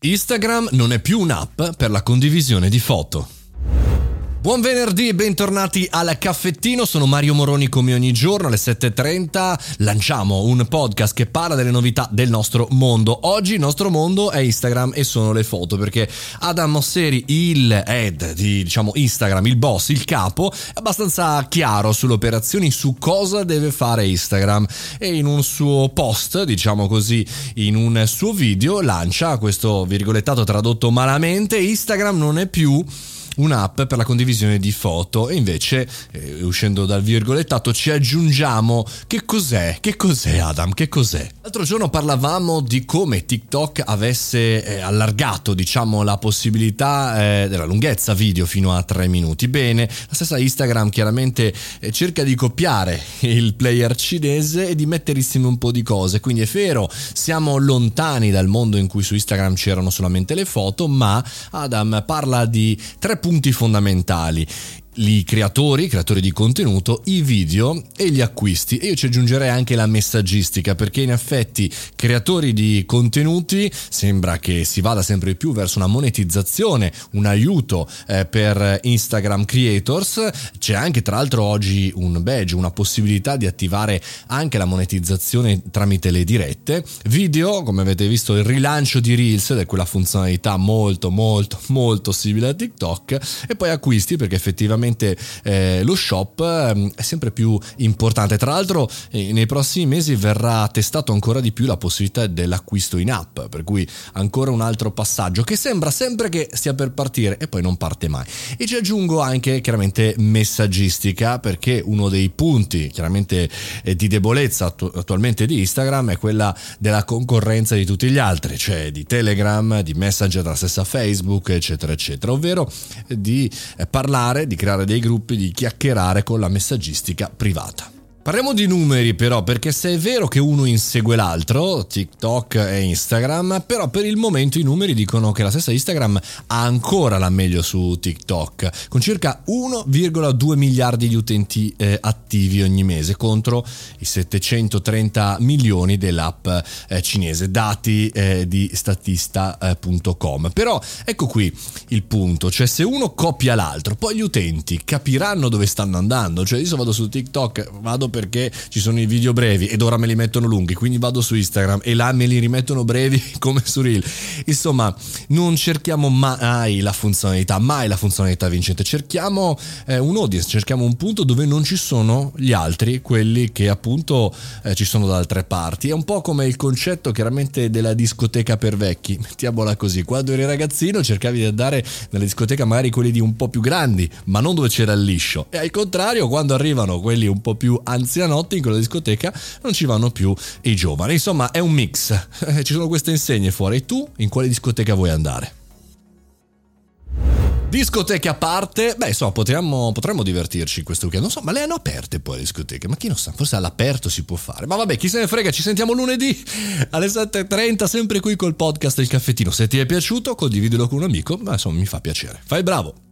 Instagram non è più un'app per la condivisione di foto. Buon venerdì e bentornati al caffettino, sono Mario Moroni come ogni giorno alle 7.30 lanciamo un podcast che parla delle novità del nostro mondo. Oggi il nostro mondo è Instagram e sono le foto perché Adam Mosseri, il head di diciamo Instagram, il boss, il capo, è abbastanza chiaro sulle operazioni, su cosa deve fare Instagram. E in un suo post, diciamo così, in un suo video lancia questo virgolettato tradotto malamente, Instagram non è più un'app per la condivisione di foto e invece eh, uscendo dal virgolettato ci aggiungiamo che cos'è? Che cos'è Adam? Che cos'è? L'altro giorno parlavamo di come TikTok avesse eh, allargato diciamo la possibilità eh, della lunghezza video fino a 3 minuti. Bene, la stessa Instagram chiaramente eh, cerca di copiare il player cinese e di mettere insieme un po' di cose. Quindi è vero, siamo lontani dal mondo in cui su Instagram c'erano solamente le foto, ma Adam parla di tre punti fondamentali i creatori, creatori di contenuto, i video e gli acquisti. E io ci aggiungerei anche la messaggistica, perché in effetti creatori di contenuti sembra che si vada sempre più verso una monetizzazione, un aiuto eh, per Instagram creators. C'è anche tra l'altro oggi un badge, una possibilità di attivare anche la monetizzazione tramite le dirette. Video, come avete visto, il rilancio di Reels ed è quella funzionalità molto molto molto simile a TikTok. E poi acquisti, perché effettivamente sicuramente eh, lo shop eh, è sempre più importante. Tra l'altro eh, nei prossimi mesi verrà testato ancora di più la possibilità dell'acquisto in app, per cui ancora un altro passaggio che sembra sempre che stia per partire e poi non parte mai. E ci aggiungo anche chiaramente messaggistica perché uno dei punti chiaramente eh, di debolezza attu- attualmente di Instagram è quella della concorrenza di tutti gli altri, cioè di Telegram, di Messenger della stessa Facebook, eccetera, eccetera, ovvero di eh, parlare, di creare creare dei gruppi, di chiacchierare con la messaggistica privata. Parliamo di numeri però, perché se è vero che uno insegue l'altro, TikTok e Instagram, però per il momento i numeri dicono che la stessa Instagram ha ancora la meglio su TikTok, con circa 1,2 miliardi di utenti eh, attivi ogni mese contro i 730 milioni dell'app eh, cinese, dati eh, di statista.com. Però ecco qui il punto, cioè se uno copia l'altro, poi gli utenti capiranno dove stanno andando, cioè io vado su TikTok, vado per perché ci sono i video brevi ed ora me li mettono lunghi, quindi vado su Instagram e là me li rimettono brevi come su Reel. Insomma, non cerchiamo mai la funzionalità, mai la funzionalità vincente, cerchiamo eh, un audience, cerchiamo un punto dove non ci sono gli altri, quelli che appunto eh, ci sono da altre parti. È un po' come il concetto chiaramente della discoteca per vecchi, mettiamola così, quando eri ragazzino cercavi di andare nella discoteca magari quelli di un po' più grandi, ma non dove c'era il liscio. E al contrario, quando arrivano quelli un po' più anziani, anzianotti in quella discoteca non ci vanno più i giovani. Insomma, è un mix. ci sono queste insegne fuori. Tu in quale discoteca vuoi andare? Discoteche a parte, beh insomma potremmo, potremmo, divertirci questo weekend, non so, ma le hanno aperte poi le discoteche, ma chi lo sa, forse all'aperto si può fare, ma vabbè chi se ne frega, ci sentiamo lunedì alle 7.30 sempre qui col podcast Il Caffettino, se ti è piaciuto condividilo con un amico, ma insomma mi fa piacere, fai bravo!